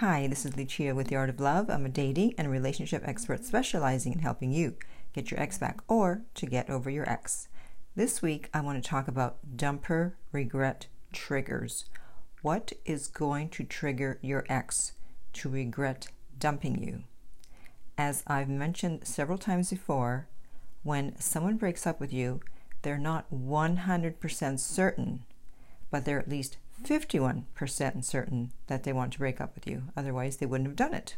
Hi, this is Lucia with The Art of Love. I'm a dating and relationship expert specializing in helping you get your ex back or to get over your ex. This week, I want to talk about dumper regret triggers. What is going to trigger your ex to regret dumping you? As I've mentioned several times before, when someone breaks up with you, they're not 100% certain, but they're at least 51% certain that they want to break up with you. Otherwise, they wouldn't have done it.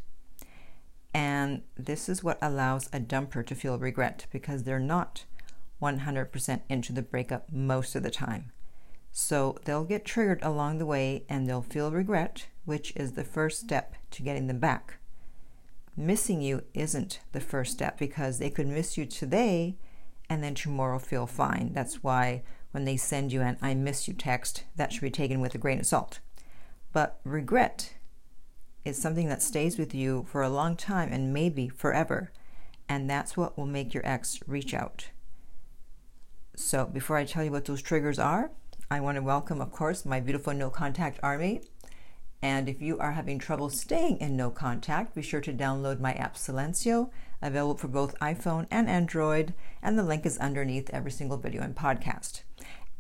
And this is what allows a dumper to feel regret because they're not 100% into the breakup most of the time. So they'll get triggered along the way and they'll feel regret, which is the first step to getting them back. Missing you isn't the first step because they could miss you today and then tomorrow feel fine. That's why when they send you an I miss you text, that should be taken with a grain of salt. But regret is something that stays with you for a long time and maybe forever. And that's what will make your ex reach out. So, before I tell you what those triggers are, I want to welcome, of course, my beautiful no contact army. And if you are having trouble staying in no contact, be sure to download my app Silenzio, available for both iPhone and Android, and the link is underneath every single video and podcast.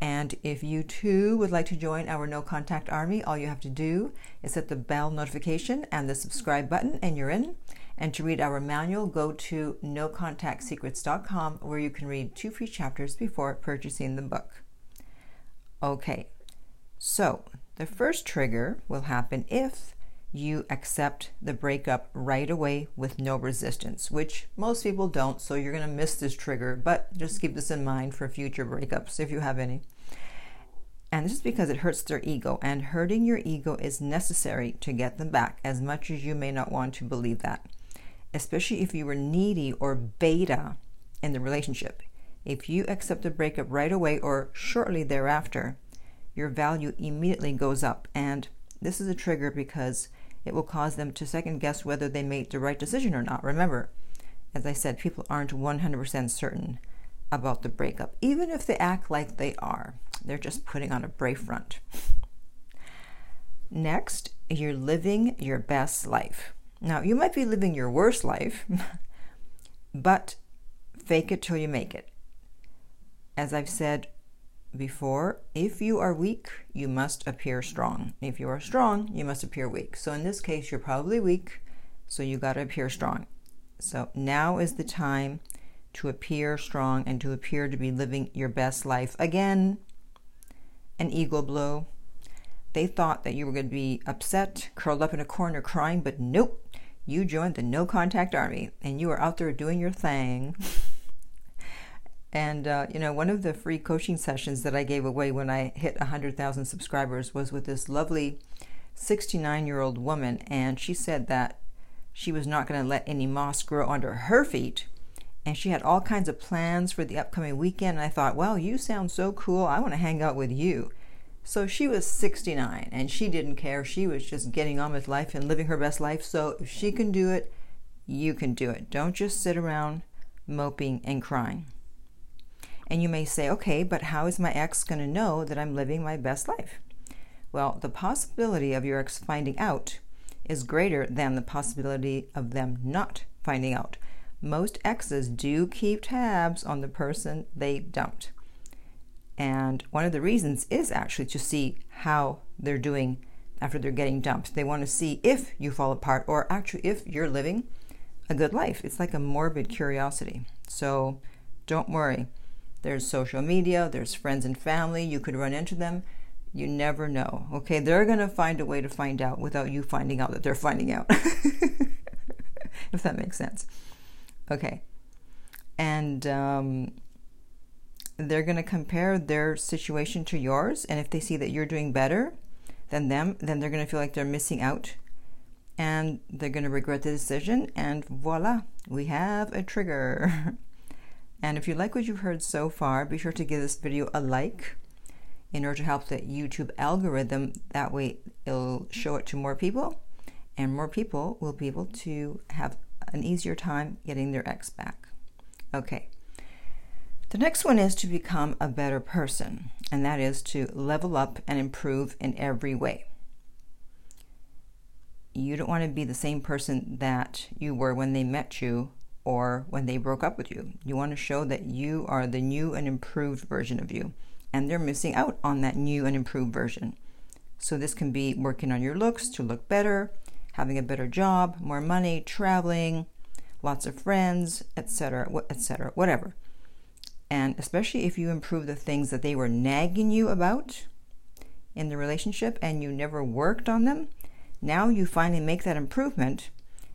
And if you too would like to join our No Contact Army, all you have to do is hit the bell notification and the subscribe button, and you're in. And to read our manual, go to nocontactsecrets.com where you can read two free chapters before purchasing the book. Okay, so the first trigger will happen if you accept the breakup right away with no resistance, which most people don't, so you're going to miss this trigger, but just keep this in mind for future breakups if you have any. And this is because it hurts their ego, and hurting your ego is necessary to get them back, as much as you may not want to believe that. Especially if you were needy or beta in the relationship. If you accept the breakup right away or shortly thereafter, your value immediately goes up. And this is a trigger because it will cause them to second guess whether they made the right decision or not. Remember, as I said, people aren't 100% certain about the breakup, even if they act like they are. They're just putting on a brave front. Next, you're living your best life. Now, you might be living your worst life, but fake it till you make it. As I've said before, if you are weak, you must appear strong. If you are strong, you must appear weak. So in this case, you're probably weak, so you got to appear strong. So now is the time to appear strong and to appear to be living your best life. Again, an ego blow. They thought that you were going to be upset, curled up in a corner crying, but nope. You joined the no contact army and you are out there doing your thing. And, uh, you know, one of the free coaching sessions that I gave away when I hit 100,000 subscribers was with this lovely 69 year old woman. And she said that she was not going to let any moss grow under her feet. And she had all kinds of plans for the upcoming weekend. And I thought, well, you sound so cool. I want to hang out with you. So she was 69 and she didn't care. She was just getting on with life and living her best life. So if she can do it, you can do it. Don't just sit around moping and crying. And you may say, okay, but how is my ex going to know that I'm living my best life? Well, the possibility of your ex finding out is greater than the possibility of them not finding out. Most exes do keep tabs on the person they dumped. And one of the reasons is actually to see how they're doing after they're getting dumped. They want to see if you fall apart or actually if you're living a good life. It's like a morbid curiosity. So don't worry. There's social media, there's friends and family. You could run into them. You never know. Okay, they're going to find a way to find out without you finding out that they're finding out. if that makes sense. Okay. And um, they're going to compare their situation to yours. And if they see that you're doing better than them, then they're going to feel like they're missing out. And they're going to regret the decision. And voila, we have a trigger. And if you like what you've heard so far, be sure to give this video a like in order to help the YouTube algorithm. That way, it'll show it to more people, and more people will be able to have an easier time getting their ex back. Okay. The next one is to become a better person, and that is to level up and improve in every way. you don't want to be the same person that you were when they met you or when they broke up with you. You want to show that you are the new and improved version of you, and they're missing out on that new and improved version. So, this can be working on your looks to look better, having a better job, more money, traveling, lots of friends, etc., etc., whatever. And especially if you improve the things that they were nagging you about in the relationship and you never worked on them, now you finally make that improvement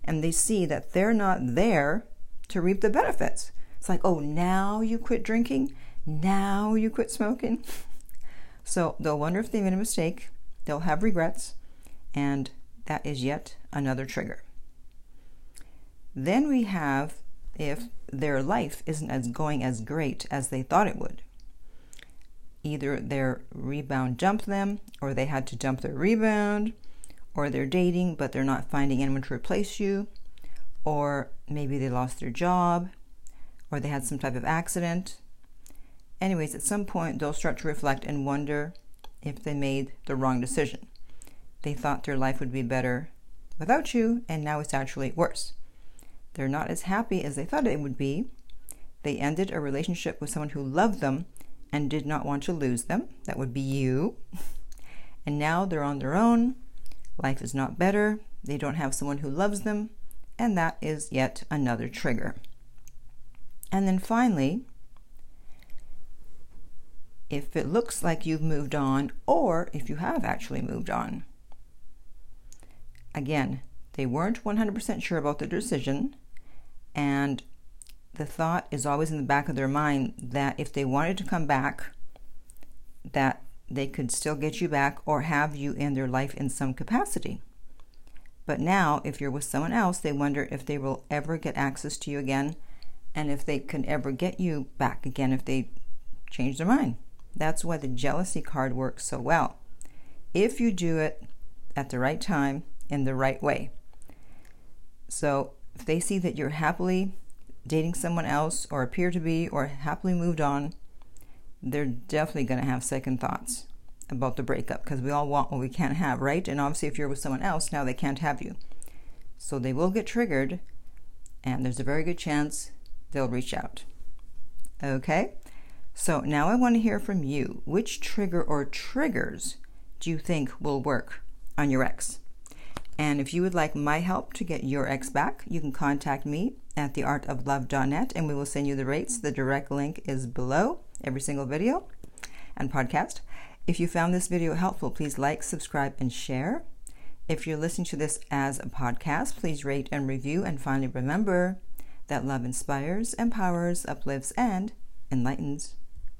and they see that they're not there to reap the benefits. It's like, oh, now you quit drinking, now you quit smoking. So they'll wonder if they made a mistake, they'll have regrets, and that is yet another trigger. Then we have if their life isn't as going as great as they thought it would. Either their rebound jumped them, or they had to jump their rebound, or they're dating but they're not finding anyone to replace you, or maybe they lost their job, or they had some type of accident. Anyways, at some point they'll start to reflect and wonder if they made the wrong decision. They thought their life would be better without you, and now it's actually worse. They're not as happy as they thought it would be. They ended a relationship with someone who loved them and did not want to lose them. That would be you. And now they're on their own. Life is not better. They don't have someone who loves them. And that is yet another trigger. And then finally, if it looks like you've moved on, or if you have actually moved on. Again, they weren't 100% sure about the decision, and the thought is always in the back of their mind that if they wanted to come back, that they could still get you back or have you in their life in some capacity. But now, if you're with someone else, they wonder if they will ever get access to you again and if they can ever get you back again if they change their mind. That's why the jealousy card works so well. If you do it at the right time, in the right way. So if they see that you're happily dating someone else or appear to be or happily moved on, they're definitely going to have second thoughts about the breakup because we all want what we can't have, right? And obviously, if you're with someone else, now they can't have you. So they will get triggered, and there's a very good chance they'll reach out. Okay? So now I want to hear from you. Which trigger or triggers do you think will work on your ex? And if you would like my help to get your ex back, you can contact me at theartoflove.net and we will send you the rates. The direct link is below every single video and podcast. If you found this video helpful, please like, subscribe, and share. If you're listening to this as a podcast, please rate and review. And finally, remember that love inspires, empowers, uplifts, and enlightens.